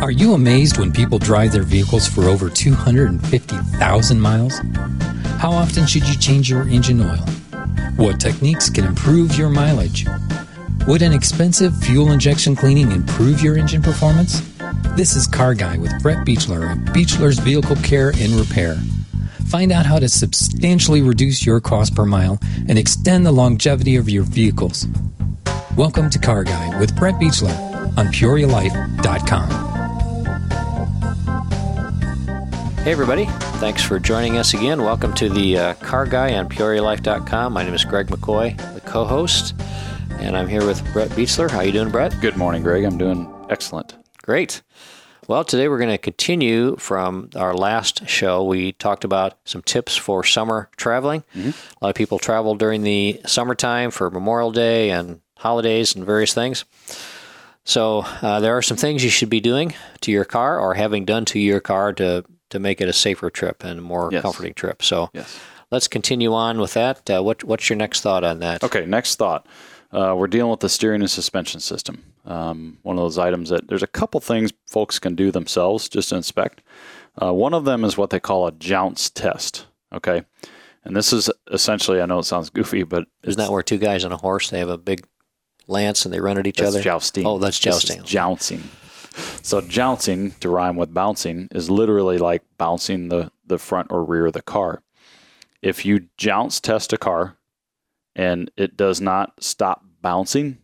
Are you amazed when people drive their vehicles for over 250,000 miles? How often should you change your engine oil? What techniques can improve your mileage? Would an expensive fuel injection cleaning improve your engine performance? This is Car Guy with Brett Beechler of Beechler's Vehicle Care and Repair. Find out how to substantially reduce your cost per mile and extend the longevity of your vehicles. Welcome to Car Guy with Brett Beechler on PeoriaLife.com. Hey, everybody. Thanks for joining us again. Welcome to the uh, Car Guy on PeoriaLife.com. My name is Greg McCoy, the co host, and I'm here with Brett Beechler. How you doing, Brett? Good morning, Greg. I'm doing excellent. Great. Well, today we're going to continue from our last show. We talked about some tips for summer traveling. Mm-hmm. A lot of people travel during the summertime for Memorial Day and holidays and various things. So, uh, there are some things you should be doing to your car or having done to your car to to make it a safer trip and a more yes. comforting trip. So yes. let's continue on with that. Uh, what, what's your next thought on that? Okay, next thought. Uh, we're dealing with the steering and suspension system. Um, one of those items that there's a couple things folks can do themselves just to inspect. Uh, one of them is what they call a jounce test. Okay, and this is essentially I know it sounds goofy, but isn't that where two guys on a horse they have a big lance and they run at each that's other? Jousting. Oh, that's jousting. Jouncing. So jouncing, to rhyme with bouncing, is literally like bouncing the, the front or rear of the car. If you jounce test a car and it does not stop bouncing,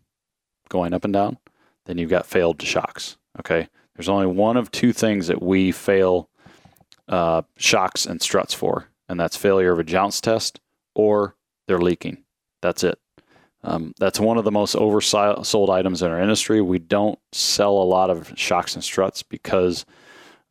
going up and down, then you've got failed shocks. Okay. There's only one of two things that we fail uh, shocks and struts for, and that's failure of a jounce test or they're leaking. That's it. Um, that's one of the most oversold items in our industry. We don't sell a lot of shocks and struts because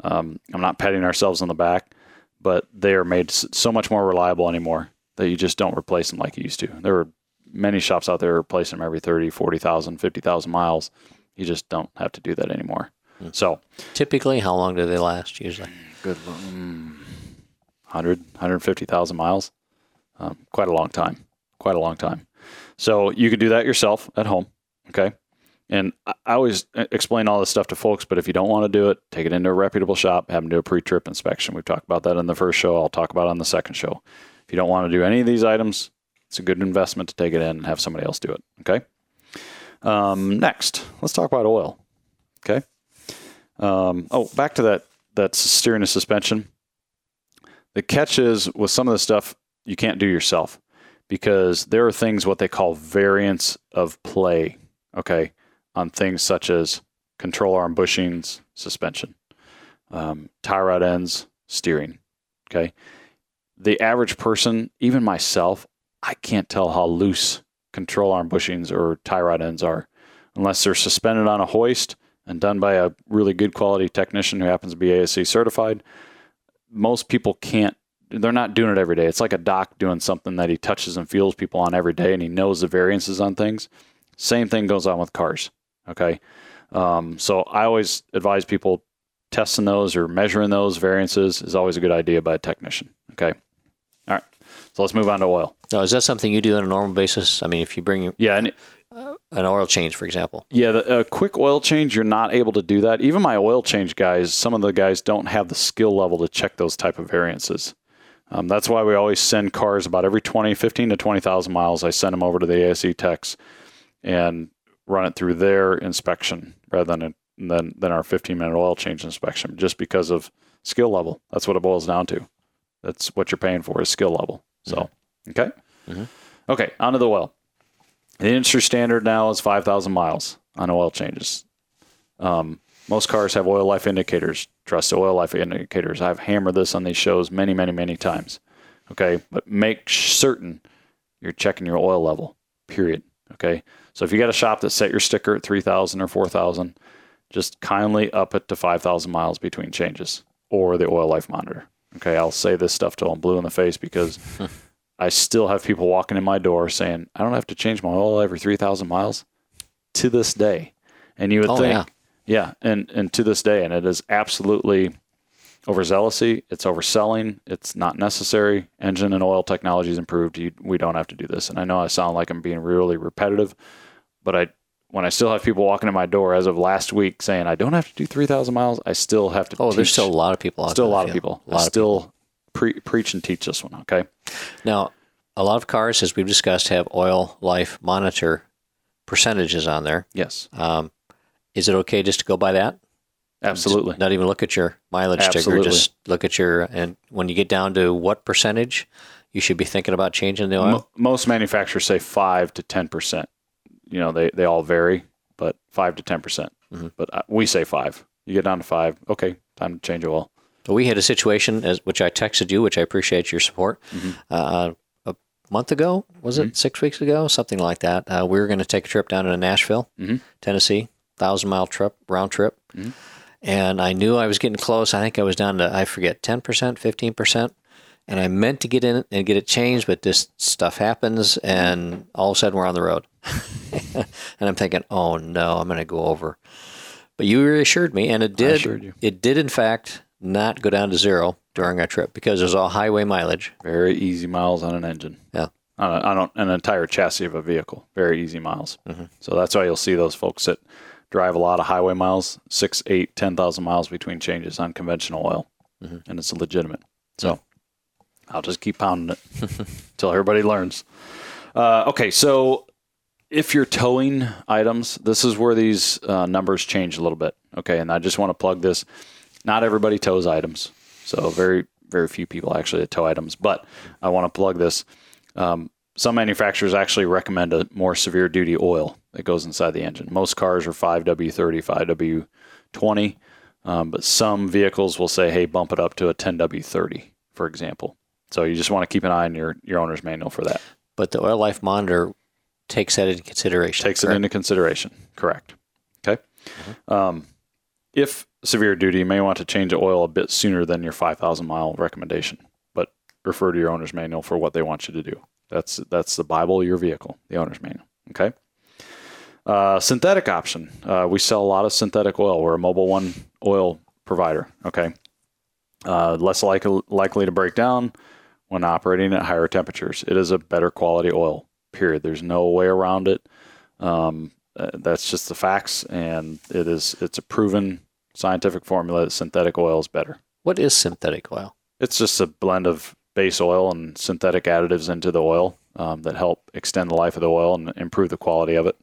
um, I'm not patting ourselves on the back, but they are made so much more reliable anymore that you just don't replace them like you used to. There are many shops out there replacing them every 30, 40,000, 50,000 miles. You just don't have to do that anymore. Mm. So typically, how long do they last usually? Good. Um, 100, 150,000 miles. Um, quite a long time. Quite a long time. So you can do that yourself at home. Okay. And I always explain all this stuff to folks, but if you don't want to do it, take it into a reputable shop, have them do a pre trip inspection. We've talked about that in the first show. I'll talk about it on the second show. If you don't want to do any of these items, it's a good investment to take it in and have somebody else do it. Okay. Um, next, let's talk about oil. Okay. Um, oh, back to that that steering and suspension. The catch is with some of the stuff you can't do yourself because there are things what they call variants of play, okay, on things such as control arm bushings, suspension, um, tie rod ends, steering, okay. The average person, even myself, I can't tell how loose control arm bushings or tie rod ends are unless they're suspended on a hoist and done by a really good quality technician who happens to be ASE certified. Most people can't they're not doing it every day. It's like a doc doing something that he touches and feels people on every day, and he knows the variances on things. Same thing goes on with cars. Okay, um, so I always advise people testing those or measuring those variances is always a good idea by a technician. Okay, all right. So let's move on to oil. Now, is that something you do on a normal basis? I mean, if you bring yeah, and an oil change, for example. Yeah, the, a quick oil change, you're not able to do that. Even my oil change guys, some of the guys don't have the skill level to check those type of variances. Um, that's why we always send cars about every 20, 15 to 20,000 miles. I send them over to the ASE techs and run it through their inspection rather than, than, than our 15 minute oil change inspection just because of skill level. That's what it boils down to. That's what you're paying for is skill level. So, mm-hmm. okay. Mm-hmm. Okay, onto the well. The industry standard now is 5,000 miles on oil changes. Um, most cars have oil life indicators. Trust oil life indicators. I've hammered this on these shows many, many, many times. Okay, but make certain you're checking your oil level. Period. Okay, so if you got a shop that set your sticker at 3,000 or 4,000, just kindly up it to 5,000 miles between changes or the oil life monitor. Okay, I'll say this stuff till I'm blue in the face because I still have people walking in my door saying, I don't have to change my oil every 3,000 miles to this day. And you would oh, think, yeah. Yeah, and and to this day, and it is absolutely overzealousy. It's overselling. It's not necessary. Engine and oil technology is improved. You, we don't have to do this. And I know I sound like I'm being really repetitive, but I when I still have people walking in my door as of last week saying I don't have to do 3,000 miles, I still have to Oh, there's still a lot of people out still a lot of people. A lot I of still pre- preach and teach this one, okay? Now, a lot of cars, as we've discussed, have oil life monitor percentages on there. Yes. Um, is it okay just to go by that? Absolutely. Not even look at your mileage sticker. Just look at your and when you get down to what percentage, you should be thinking about changing the oil. Most manufacturers say 5 to 10%. You know, they, they all vary, but 5 to 10%. percent Mhm. But uh, we say 5. You get down to 5, okay, time to change oil. We had a situation, as, which I texted you, which I appreciate your support. Mm-hmm. Uh, a month ago, was it six weeks ago, something like that? Uh, we were going to take a trip down to Nashville, Mhm. Tennessee, thousand mile trip, round trip, Mm-hmm. and I knew I was getting close. I think I was down to I forget ten percent, fifteen percent, and I meant to get in it and get it changed, but this stuff happens, and all of a sudden we're on the road, and I'm thinking, oh no, I'm going to go over. But you reassured me, and it did. It did, in fact, not go down to zero during our trip because it was all highway mileage. Very easy miles on an engine. Yeah. On, a, on an entire chassis of a vehicle. Very easy miles. Mm-hmm. So that's why you'll see those folks that drive a lot of highway miles, six, eight, eight, ten thousand miles between changes on conventional oil, Mm-hmm. and it's legitimate. So I'll just keep pounding it until everybody learns. Uh, okay, so if you're towing items, this is where these uh, numbers change a little bit. Okay, and I just want to plug this. Not everybody tows items, so very very few people actually tow items. But I want to plug this. Um, some manufacturers actually recommend a more severe duty oil that goes inside the engine. Most cars are 5W30, 5W20, um, but some vehicles will say, "Hey, bump it up to a 10W30," for example. So you just want to keep an eye on your your owner's manual for that. But the oil life monitor takes that into consideration. takes it into consideration. Correct. Okay. Um, if severe duty, you may want to change the oil a bit sooner than your 5,000 mile recommendation, but refer to your owner's manual for what they want you to do. That's that's the Bible, of your vehicle, the owner's manual. Okay. Uh, synthetic option. Uh, we sell a lot of synthetic oil. We're a Mobil One oil provider. Okay. Uh, less likely likely to break down when operating at higher temperatures. It is a better quality oil. Period. There's no way around it. Um, uh, that's just the facts, and it is it's a proven scientific formula that synthetic oil is better. What is synthetic oil? It's just a blend of base oil and synthetic additives into the oil um, that help extend the life of the oil and improve the quality of it.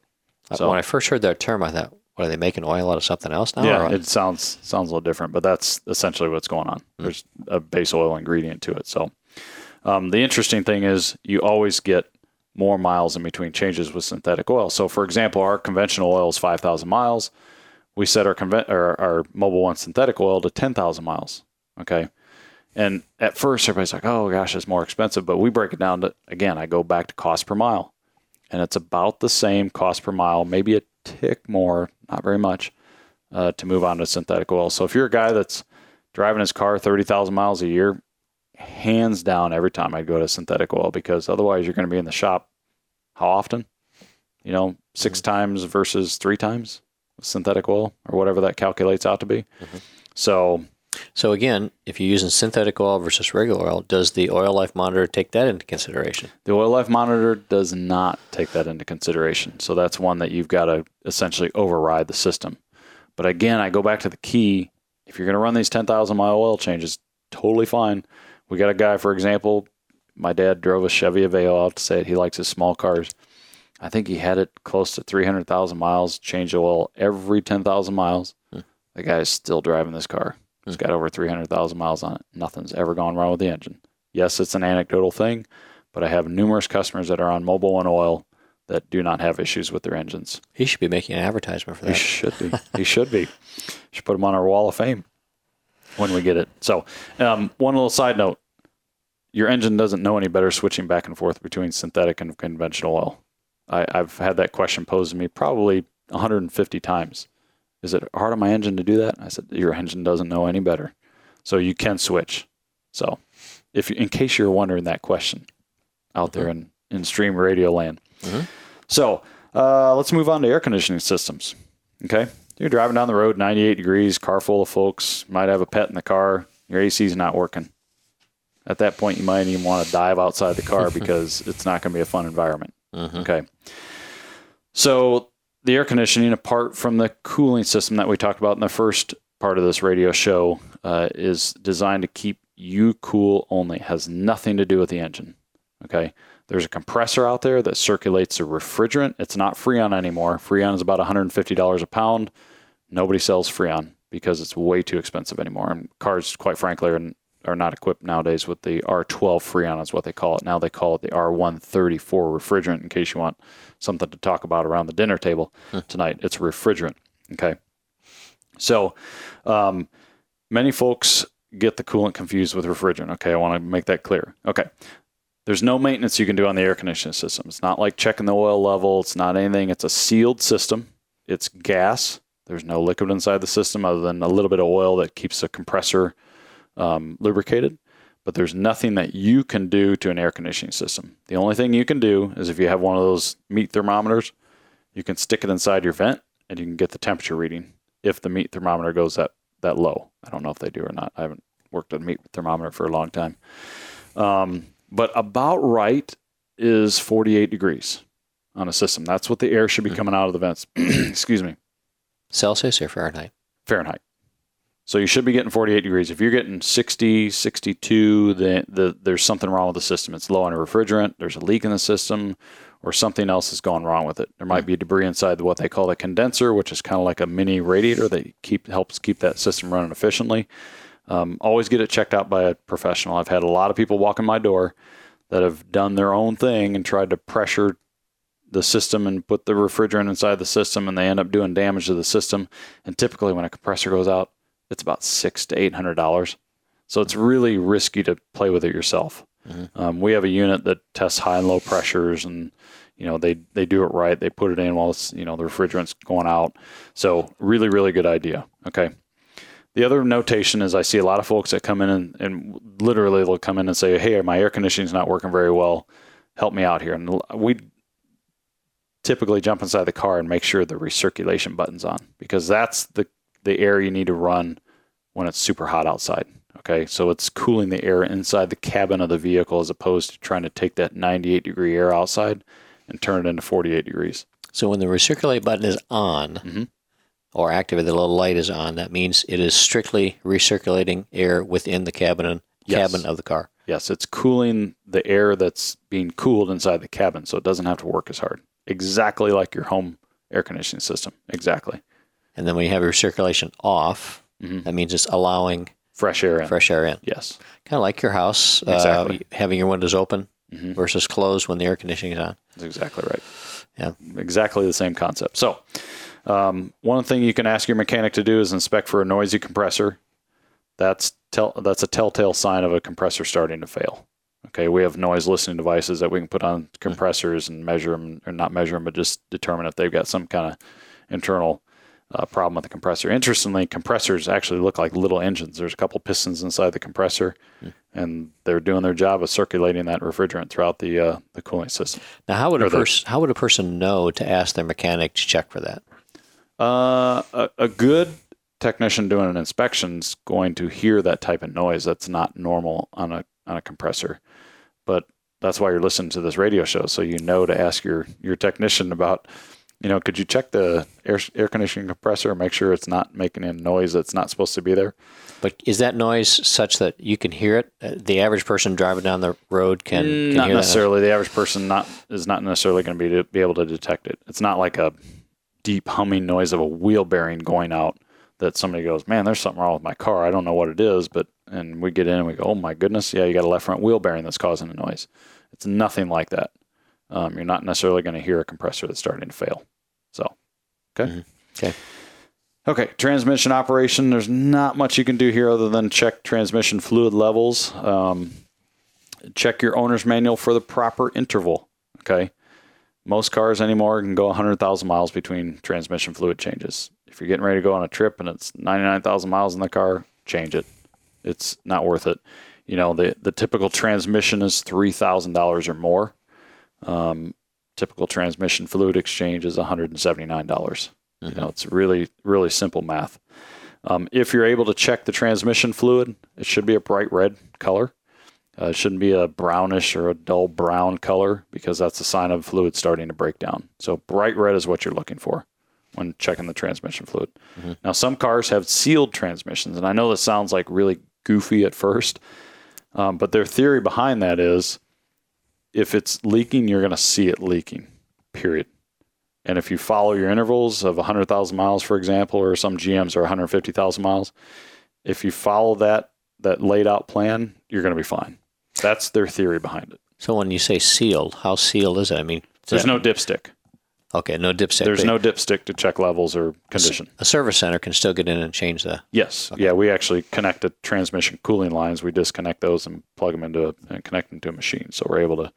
Uh, So- when I first heard that term, I thought, what are they making oil out of something else now? yeah, it sounds sounds a little different, but that's essentially what's going on. There's a base oil ingredient to it. So um, the interesting thing is you always get more miles in between changes with synthetic oil. So for example, our conventional oil is 5,000 miles. We set our, conven- or our Mobil One synthetic oil to 10,000 miles. Okay. And at first, everybody's like, oh gosh, it's more expensive. But we break it down to, again, I go back to cost per mile. And it's about the same cost per mile, maybe a tick more, not very much, uh, to move on to synthetic oil. So if you're a guy that's driving his car 30,000 miles a year, hands down, every time I'd go to synthetic oil because otherwise you're going to be in the shop how often? You know, 6 times versus three times synthetic oil or whatever that calculates out to be. So so again, if you're using synthetic oil versus regular oil, does the oil life monitor take that into consideration? The oil life monitor does not take that into consideration. So that's one that you've got to essentially override the system. But again, I go back to the key. If you're going to run these 10,000 mile oil changes, totally fine. We got a guy, for example, my dad drove a Chevy Aveo out to say it. He likes his small cars. I think he had it close to 300,000 miles, changed oil every 10,000 miles. Hmm. The guy is still driving this car. It's got over 300,000 miles on it. Nothing's ever gone wrong with the engine. Yes, it's an anecdotal thing, but I have numerous customers that are on Mobil One oil that do not have issues with their engines. He should be making an advertisement for that. He should be. he should be. Should put him on our wall of fame when we get it. So, um, one little side note: your engine doesn't know any better switching back and forth between synthetic and conventional oil. I, I've had that question posed to me probably 150 times. Is it hard on my engine to do that? I said your engine doesn't know any better, so you can switch. So, if you, in case you're wondering that question out there mm-hmm. in in stream radio land, mm-hmm. so uh, let's move on to air conditioning systems. Okay. You're driving down the road, 98 degrees, car full of folks, might have a pet in the car, your AC's not working. At that point, you might even want to dive outside the car because it's not going to be a fun environment. Mm-hmm. Okay. So the air conditioning, apart from the cooling system that we talked about in the first part of this radio show, uh, is designed to keep you cool only. It has nothing to do with the engine. Okay. There's a compressor out there that circulates a refrigerant. It's not Freon anymore. Freon is about $150 a pound. Nobody sells Freon because it's way too expensive anymore. And cars, quite frankly, are, are not equipped nowadays with the R12 Freon, is what they call it. Now they call it the R134 refrigerant, in case you want something to talk about around the dinner table hmm. tonight. It's a refrigerant. Okay. So, um, many folks get the coolant confused with refrigerant. Okay, I want to make that clear. Okay, there's no maintenance you can do on the air conditioning system. It's not like checking the oil level, it's not anything. It's a sealed system, it's gas. There's no liquid inside the system other than a little bit of oil that keeps the compressor um, lubricated. But there's nothing that you can do to an air conditioning system. The only thing you can do is if you have one of those meat thermometers, you can stick it inside your vent and you can get the temperature reading if the meat thermometer goes that, that low. I don't know if they do or not. I haven't worked on a meat thermometer for a long time. Um, but about right is 48 degrees on a system. That's what the air should be hmm. coming out of the vents. Excuse me. Celsius or Fahrenheit? Fahrenheit. So you should be getting 48 degrees. If you're getting 60, 62, then the, there's something wrong with the system. It's low on a refrigerant, there's a leak in the system, or something else has gone wrong with it. There might be debris inside what they call the condenser, which is kind of like a mini radiator that keep helps keep that system running efficiently. Um, always get it checked out by a professional. I've had a lot of people walk in my door that have done their own thing and tried to pressure the system and put the refrigerant inside the system, and they end up doing damage to the system. And typically, when a compressor goes out, it's about six to eight hundred dollars. So it's really risky to play with it yourself. Mm-hmm. Um, we have a unit that tests high and low pressures, and you know they they do it right. They put it in while it's you know the refrigerant's going out. So really, really good idea. Okay. The other notation is I see a lot of folks that come in and, and literally they'll come in and say, "Hey, my air conditioning's not working very well. Help me out here." And we typically jump inside the car and make sure the recirculation button's on because that's the the air you need to run when it's super hot outside. Okay, so it's cooling the air inside the cabin of the vehicle as opposed to trying to take that 98 degree air outside and turn it into 48 degrees. So when the recirculate button is on, mm-hmm or activated, the little light is on, that means it is strictly recirculating air within the cabin yes. cabin of the car. Yes, it's cooling the air that's being cooled inside the cabin, so it doesn't have to work as hard. Exactly like your home air conditioning system. Exactly. And then when you have your circulation off, mm-hmm. that means it's allowing fresh air in. Fresh air in. Yes. Kind of like your house, uh, exactly. Uh, having your windows open mm-hmm. versus closed when the air conditioning is on. That's exactly right. Yeah. Exactly the same concept. So, um, one thing you can ask your mechanic to do is inspect for a noisy compressor. That's tell that's a telltale sign of a compressor starting to fail. Okay, we have noise listening devices that we can put on compressors and measure them, or not measure them, but just determine if they've got some kind of internal uh, problem with the compressor. Interestingly, compressors actually look like little engines. There's a couple pistons inside the compressor, mm. and they're doing their job of circulating that refrigerant throughout the uh, the cooling system. Now, how would a person how would a person know to ask their mechanic to check for that? Uh, a, a good technician doing an inspection is going to hear that type of noise that's not normal on a on a compressor. But that's why you're listening to this radio show, so you know to ask your your technician about, you know, could you check the air air conditioning compressor and make sure it's not making a noise that's not supposed to be there. But is that noise such that you can hear it? Uh, the average person driving down the road can, can not necessarily. The average person not is not necessarily going to be to be able to detect it. It's not like a deep humming noise of a wheel bearing going out that somebody goes, man, there's something wrong with my car. I don't know what it is, but and we get in and we go, oh my goodness, yeah, you got a left front wheel bearing that's causing a noise. It's nothing like that. Um, you're not necessarily going to hear a compressor that's starting to fail. Okay, mm-hmm. okay, okay. Transmission operation. There's not much you can do here other than check transmission fluid levels. Um, check your owner's manual for the proper interval. Okay most cars anymore can go 100,000 miles between transmission fluid changes. If you're getting ready to go on a trip and it's 99,000 miles in the car, change it. It's not worth it. You know, the, the typical transmission is $3,000 or more. Um, typical transmission fluid exchange is $179. dollars mm hmm You know, it's really, really simple math. Um, if you're able to check the transmission fluid, it should be a bright red color. Uh, it shouldn't be a brownish or a dull brown color because that's a sign of fluid starting to break down. So bright red is what you're looking for. when checking the transmission fluid. Now, some cars have sealed transmissions, and I know this sounds like really goofy at first, um, but their theory behind that is if it's leaking, you're going to see it leaking, period. And if you follow your intervals of 100,000 miles, for example, or some GMs are 150,000 miles, if you follow that that laid out plan, you're going to be fine. That's their theory behind it. So when you say sealed, how sealed is it? I mean, There's that- no dipstick. Okay, no dipstick. There's no dipstick to check levels or condition. A service center can still get in and change the. Yes. Yeah, we actually connect the transmission cooling lines. We disconnect those and plug them into a, and connect them to a machine. So we're able to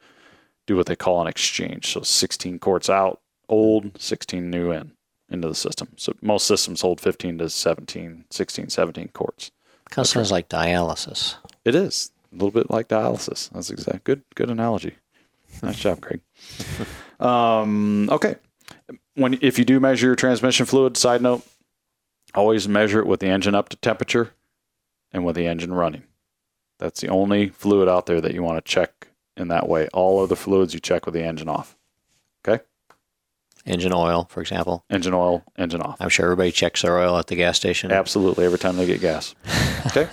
do what they call an exchange. So 16 quarts out, old, 16 new in into the system. So most systems hold 15 to 17, 16, 17 quarts. Kind of sounds like dialysis. It is a little bit like dialysis. That's exact. Good, good analogy. Nice job, Craig. Um, okay. When if you do measure your transmission fluid, side note, always measure it with the engine up to temperature and with the engine running. That's the only fluid out there that you want to check in that way. All other fluids you check with the engine off. Okay? Engine oil, for example. Engine oil, engine off. I'm sure everybody checks their oil at the gas station. Absolutely, every time they get gas. Okay.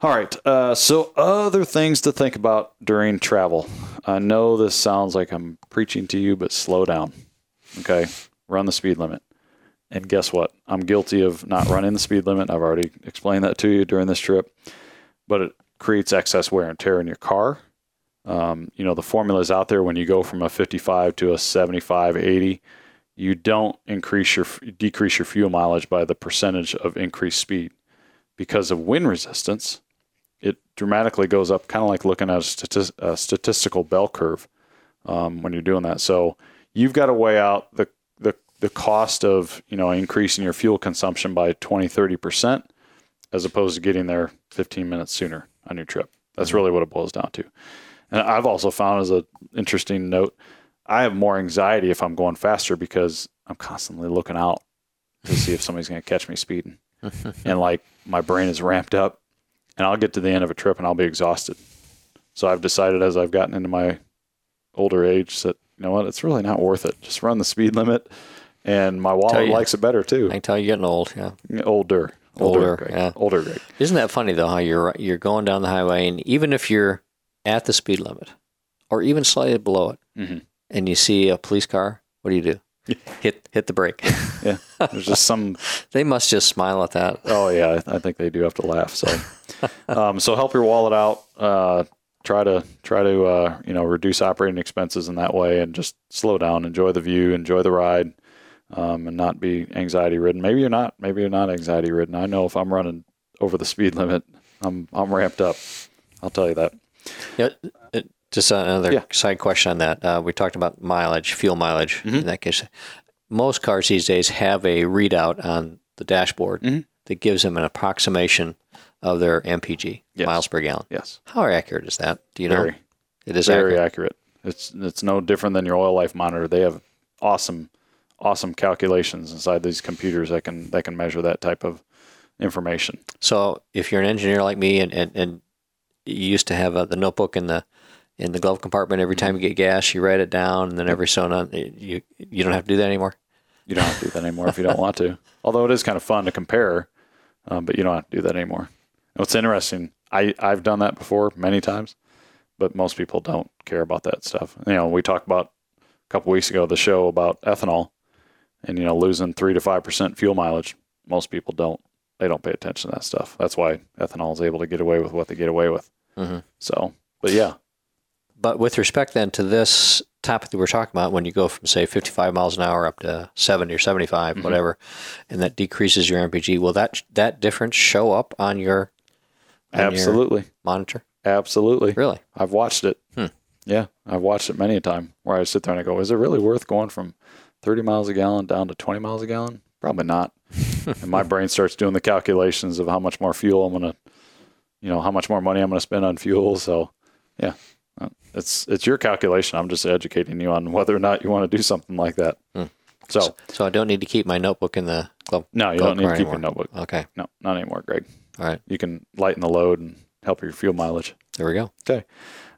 All right. Uh, so, other things to think about during travel. I know this sounds like I'm preaching to you, but slow down. Okay. Run the speed limit. And guess what? I'm guilty of not running the speed limit. I've already explained that to you during this trip, but it creates excess wear and tear in your car. Um, you know, the formula is out there when you go from a 55 to a 75, 80 you don't increase your decrease your fuel mileage by the percentage of increased speed because of wind resistance it dramatically goes up kind of like looking at a, stati- a statistical bell curve um, when you're doing that so you've got to weigh out the, the the cost of you know increasing your fuel consumption by 20 30% as opposed to getting there 15 minutes sooner on your trip that's mm-hmm. really what it boils down to and i've also found as an interesting note I have more anxiety if I'm going faster because I'm constantly looking out to see if somebody's going to catch me speeding. and like my brain is ramped up and I'll get to the end of a trip and I'll be exhausted. So I've decided as I've gotten into my older age that, you know what, it's really not worth it. Just run the speed limit. And my wallet you. likes it better too. I can tell you're getting old. Yeah. Older. Older, Greg. yeah. Older, Greg. Isn't that funny though? How you're you're going down the highway, and even if you're at the speed limit, or even slightly below it, Mhm. and you see a police car, what do you do? hit hit the brake. Yeah. There's just some they must just smile at that. Oh yeah, I, I think they do have to laugh. So, um, so help your wallet out. Uh, try to try to uh, you know reduce operating expenses in that way, and just slow down, enjoy the view, enjoy the ride, um, and not be anxiety ridden. Maybe you're not. Maybe you're not anxiety ridden. I know if I'm running over the speed limit, I'm I'm ramped up. I'll tell you that. Yeah, it, just another Yeah. side question on that. Uh, we talked about mileage, fuel mileage. Mm-hmm. In that case, most cars these days have a readout on the dashboard Mhm. that gives them an approximation of their MPG Yes. miles per gallon. Yes, How accurate is that? Do you know? It is very accurate. accurate. It's it's no different than your oil life monitor. They have awesome awesome calculations inside these computers that can that can measure that type of information. So if you're an engineer like me and, and, and you used to have uh, the notebook in the in the glove compartment every time you get gas, you write it down, and then every so on you you don't have to do that anymore. You don't have to do that anymore if you don't want to. Although it is kind of fun to compare, um, but you don't have to do that anymore. What's interesting, I, I've done that before many times, but most people don't care about that stuff. You know, we talked about a couple weeks ago the show about ethanol and, you know, losing three to 5% fuel mileage. Most people don't. They don't pay attention to that stuff. That's why ethanol is able to get away with what they get away with. Mhm. So, but yeah, But with respect then to this topic that we're talking about, when you go from say 55 miles an hour up to 70 or 75, Mm-hmm. whatever, and that decreases your MPG, will that that difference show up on your absolutely. monitor? Absolutely. Really? I've watched it. Hmm. Yeah, I've watched it many a time where I sit there and I go, is it really worth going from 30 miles a gallon down to 20 miles a gallon? Probably not. and my brain starts doing the calculations of how much more fuel I'm going to, you know, how much more money I'm going to spend on fuel. So, yeah, uh, it's it's your calculation. I'm just educating you on whether or not you want to do something like that. Hmm. So, So I don't need to keep my notebook in the club. no, you glove don't need to keep compartment your notebook. Okay. No, not anymore, Greg. All right. You can lighten the load and help your fuel mileage. There we go. Okay.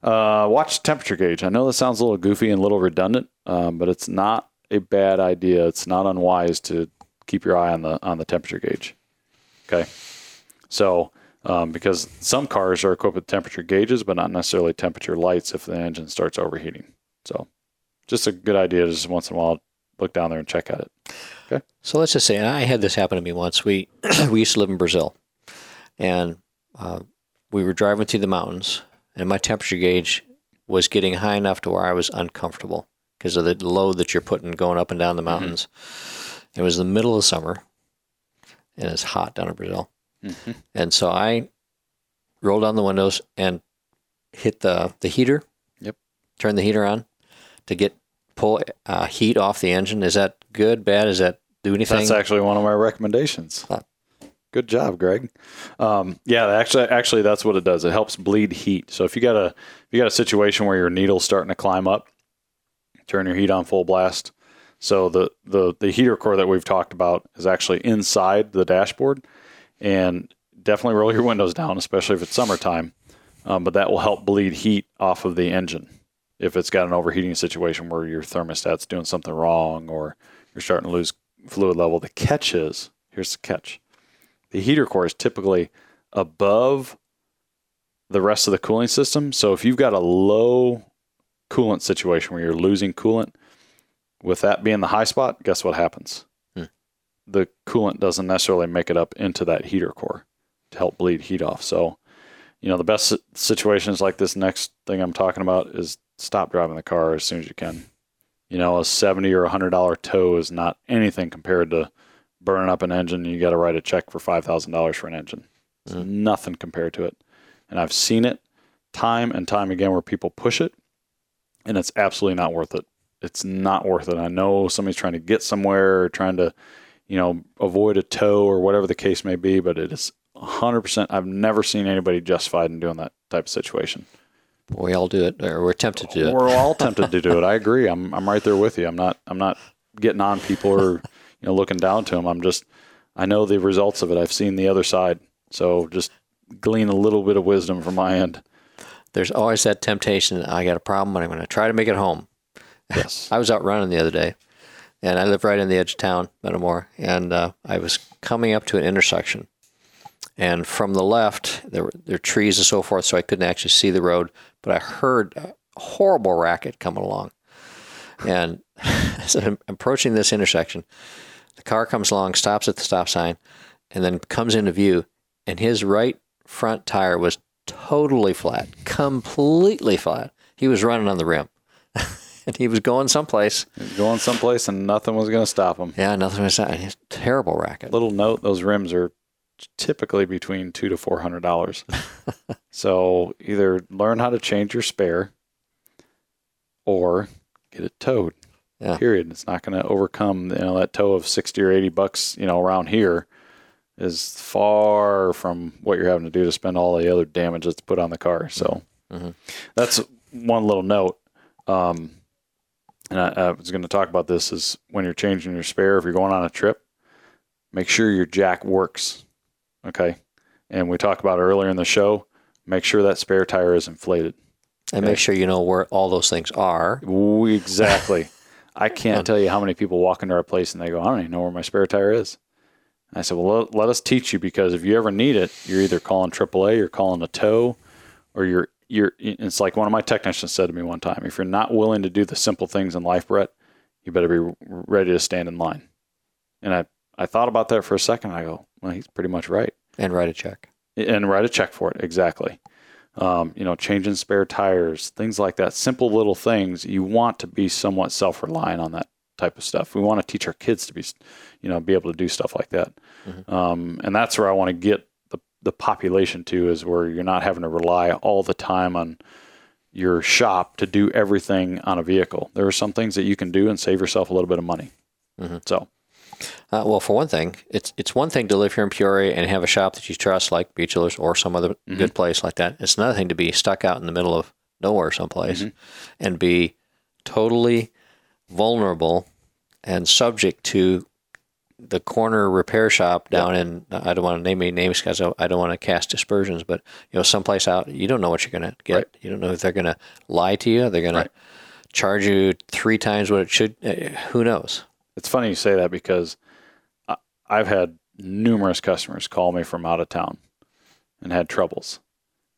Uh, watch temperature gauge. I know this sounds a little goofy and a little redundant, um, but it's not a bad idea. It's not unwise to keep your eye on the on the temperature gauge. Okay, so um, because some cars are equipped with temperature gauges, but not necessarily temperature lights if the engine starts overheating. So, just a good idea to just once in a while look down there and check at it. Okay. So let's just say, and I had this happen to me once. We we used to live in Brazil, and uh, we were driving through the mountains, and my temperature gauge was getting high enough to where I was uncomfortable because of the load that you're putting going up and down the mountains. Mm-hmm. It was the middle of summer, and it's hot down in Brazil, mm-hmm. and so I rolled down the windows and hit the the heater. Yep. Turn the heater on to get pull uh, heat off the engine. Is that good, bad? Is that do anything? That's actually one of my recommendations. Uh, good job, Greg. Um, yeah, actually, actually, that's what it does. It helps bleed heat. So if you got a if you got a situation where your needle's starting to climb up, turn your heat on full blast. So the the the heater core that we've talked about is actually inside the dashboard, and definitely roll your windows down, especially if it's summertime. Um, but that will help bleed heat off of the engine if it's got an overheating situation where your thermostat's doing something wrong or you're starting to lose fluid level. The catch is here's the catch the heater core is typically above the rest of the cooling system. So if you've got a low coolant situation where you're losing coolant, with that being the high spot, guess what happens? Hmm. The coolant doesn't necessarily make it up into that heater core to help bleed heat off. So, you know, the best situations like this next thing I'm talking about is stop driving the car as soon as you can. You know, a seventy or a hundred dollar tow is not anything compared to burning up an engine. and You got to write a check for five thousand dollars for an engine. It's mm. nothing compared to it. And I've seen it time and time again where people push it, and it's absolutely not worth it. It's not worth it. I know somebody's trying to get somewhere, or trying to, you know, avoid a tow or whatever the case may be, but it is 100%. I've never seen anybody justified in doing that type of situation. We all do it, or we're tempted to do it. We're all tempted to do it. I agree. I'm I'm right there with you. I'm not I'm not getting on people or you know looking down to them. I'm just I know the results of it. I've seen the other side. So just glean a little bit of wisdom from my end. There's always that temptation. I got a problem, but I'm going to try to make it home. Yes. I was out running the other day, and I live right in the edge of town, Metamora, and uh, I was coming up to an intersection, and from the left, there were, there were trees and so forth, so I couldn't actually see the road. But I heard a horrible racket coming along. And as I'm approaching this intersection, the car comes along, stops at the stop sign, and then comes into view. And his right front tire was totally flat, completely flat. He was running on the rim. and he was going someplace. Was going someplace, and nothing was going to stop him. Yeah, nothing was. Terrible racket. Little note: those rims are typically between two to four hundred dollars. so either learn how to change your spare, or get it towed. Yeah. Period. It's not going to overcome you know that tow of sixty or eighty bucks. You know around here is far from what you're having to do to spend all the other damage that's put on the car. So mm-hmm. that's one little note. Um, and I, I was going to talk about this is when you're changing your spare, if you're going on a trip, make sure your jack works Okay. And we talked about earlier in the show, make sure that spare tire is inflated. And okay? make sure you know where all those things are. We, exactly. I can't tell you how many people walk into our place and they go, I don't even know where my spare tire is. And I said, well, let, let us teach you because if you ever need it, you're either calling AAA, you're calling a tow, or you're you're. It's like one of my technicians said to me one time: if you're not willing to do the simple things in life, Brett, you better be ready to stand in line. And I I thought about that for a second. I go, well, he's pretty much right. And write a check. And write a check for it. Exactly. Um, you know, changing spare tires, things like that. Simple little things. You want to be somewhat self reliant on that type of stuff. We want to teach our kids to be, you know, be able to do stuff like that. Mm-hmm. Um, and that's where I want to get the, the population to is where you're not having to rely all the time on your shop to do everything on a vehicle. There are some things that you can do and save yourself a little bit of money. Mm-hmm. So uh, well, for one thing, it's it's one thing to live here in Peoria and have a shop that you trust, like Beach or some other mm-hmm. good place like that. It's another thing to be stuck out in the middle of nowhere someplace mm-hmm. and be totally vulnerable and subject to the corner repair shop down yep. in I don't want to name any names because I don't want to cast aspersions, but you know someplace out you don't know what you're going to get. Right. You don't know if they're going to lie to you, they're going right. to charge you three times what it should. Uh, who knows? It's funny you say that because I- I've had numerous customers call me from out of town and had troubles,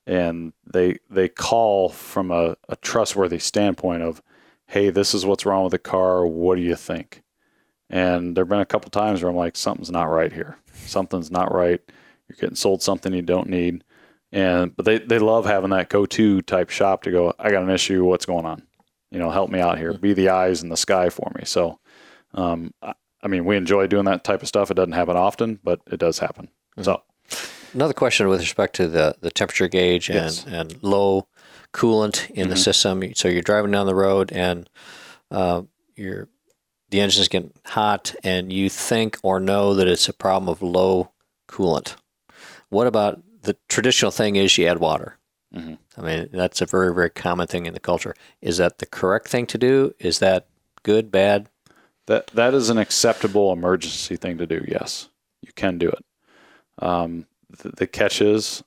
and they they call from a, a trustworthy standpoint of, hey, this is what's wrong with the car. What do you think? And there've been a couple times where I'm like, something's not right here. Something's not right. You're getting sold something you don't need. And but they, they love having that go to type shop to go, I got an issue, what's going on? You know, help me out here. Be the eyes in the sky for me. So um, I, I mean, we enjoy doing that type of stuff. It doesn't happen often, but it does happen. So Another question with respect to the, the temperature gauge and, Yes. and low coolant in the system. So you're driving down the road and uh, you're, the engine's getting hot and you think or know that it's a problem of low coolant. What about the traditional thing is you add water? Mhm. I mean, that's a very, very common thing in the culture. Is that the correct thing to do? Is that good, bad? That that is an acceptable emergency thing to do. Yes, you can do it. Um, the, the catch is,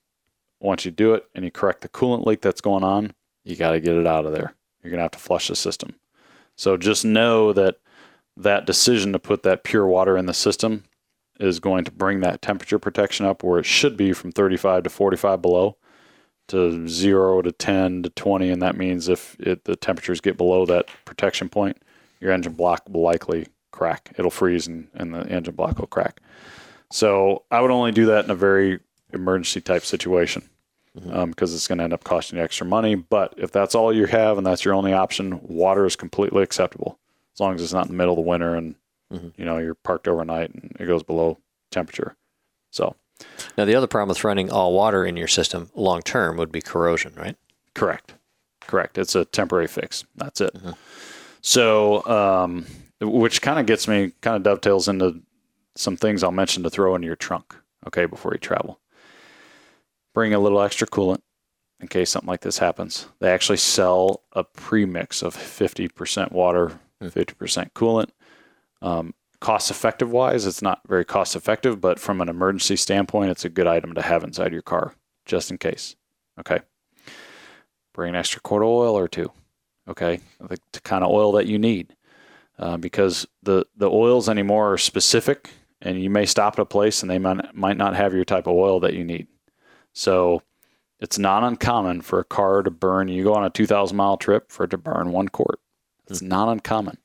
once you do it and you correct the coolant leak that's going on, you got to get it out of there. You're gonna have to flush the system. So just know that that decision to put that pure water in the system is going to bring that temperature protection up where it should be from 35 to 45 below to 0 to 10 to 20 and that means if it, the temperatures get below that protection point your engine block will likely crack. It'll freeze and, and the engine block will crack. So I would only do that in a very emergency type situation mm-hmm. um, because it's going to end up costing you extra money. But if that's all you have and that's your only option, water is completely acceptable as long as it's not in the middle of the winter and mm-hmm. you know you're parked overnight and it goes below temperature. So Now, the other problem with running all water in your system long term would be corrosion, right? Correct. Correct. It's a temporary fix. That's it. Mm-hmm. So, um, which kind of gets me, kind of dovetails into some things I'll mention to throw into your trunk, okay, before you travel. Bring a little extra coolant in case something like this happens. They actually sell a premix of 50% water, 50% coolant. Um, cost effective wise, it's not very cost effective, but from an emergency standpoint, it's a good item to have inside your car just in case. Okay bring an extra quart of oil or two, okay, the, the kind of oil that you need, uh, because the the oils anymore are specific, and you may stop at a place and they might might not have your type of oil that you need. So it's not uncommon for a car to burn. You go on a two thousand mile trip for it to burn one quart. It's not uncommon.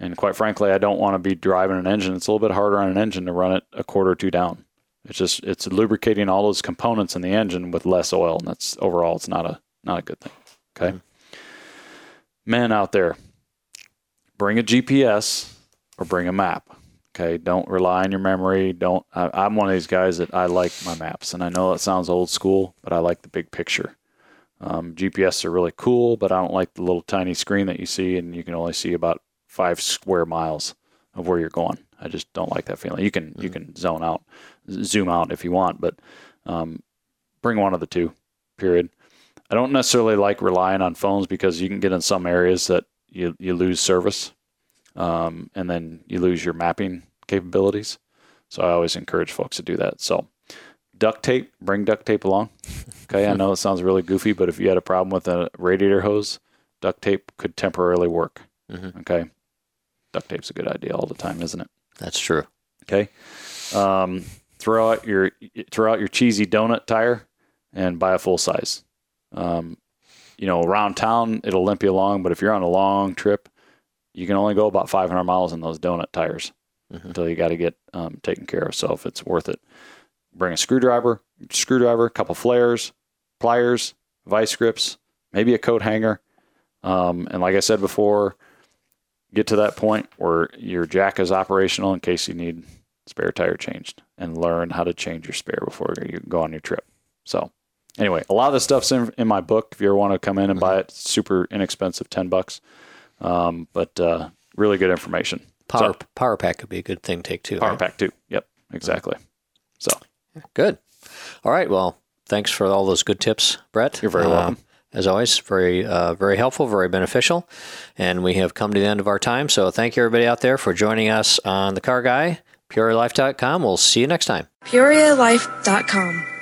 And quite frankly, I don't want to be driving an engine. It's a little bit harder on an engine to run it a quarter or two down. It's just it's lubricating all those components in the engine with less oil, and that's overall it's not a not a good thing. Okay. Men out there, bring a GPS or bring a map. Okay. Don't rely on your memory. Don't. I, I'm one of these guys that I like my maps, and I know that sounds old school, but I like the big picture. Um, GPS are really cool, but I don't like the little tiny screen that you see, and you can only see about five square miles of where you're going. I just don't like that feeling. You can you can zone out, zoom out if you want, but um, bring one of the two. Period. I don't necessarily like relying on phones because you can get in some areas that you you lose service, um, and then you lose your mapping capabilities. So I always encourage folks to do that. So duct tape, bring duct tape along. Okay, I know it sounds really goofy, but if you had a problem with a radiator hose, duct tape could temporarily work. Okay, duct tape's a good idea all the time, isn't it? That's true. Okay. Um, throw out your throw out your cheesy donut tire and buy a full size. Um, you know, around town it'll limp you along, but if you're on a long trip, you can only go about 500 miles in those donut tires until you got to get um, taken care of. So if it's worth it, bring a screwdriver, screwdriver, a couple flares, pliers, vice grips, maybe a coat hanger, um, and like I said before, get to that point where your jack is operational in case you need spare tire changed and learn how to change your spare before you go on your trip. So anyway, a lot of the stuff's in, in my book. If you ever want to come in and buy it, it's super inexpensive, 10 bucks. Um, but, uh, really good information. Power So, power pack could be a good thing to take too. power right? pack too. Yep, exactly. So Good. All right. Well, thanks for all those good tips, Brett. You're very Um, welcome. as always, very uh, very helpful, very beneficial, and we have come to the end of our time. So thank you everybody out there for joining us on the Car Guy. PeoriaLife.com. We'll see you next time. PeoriaLife.com.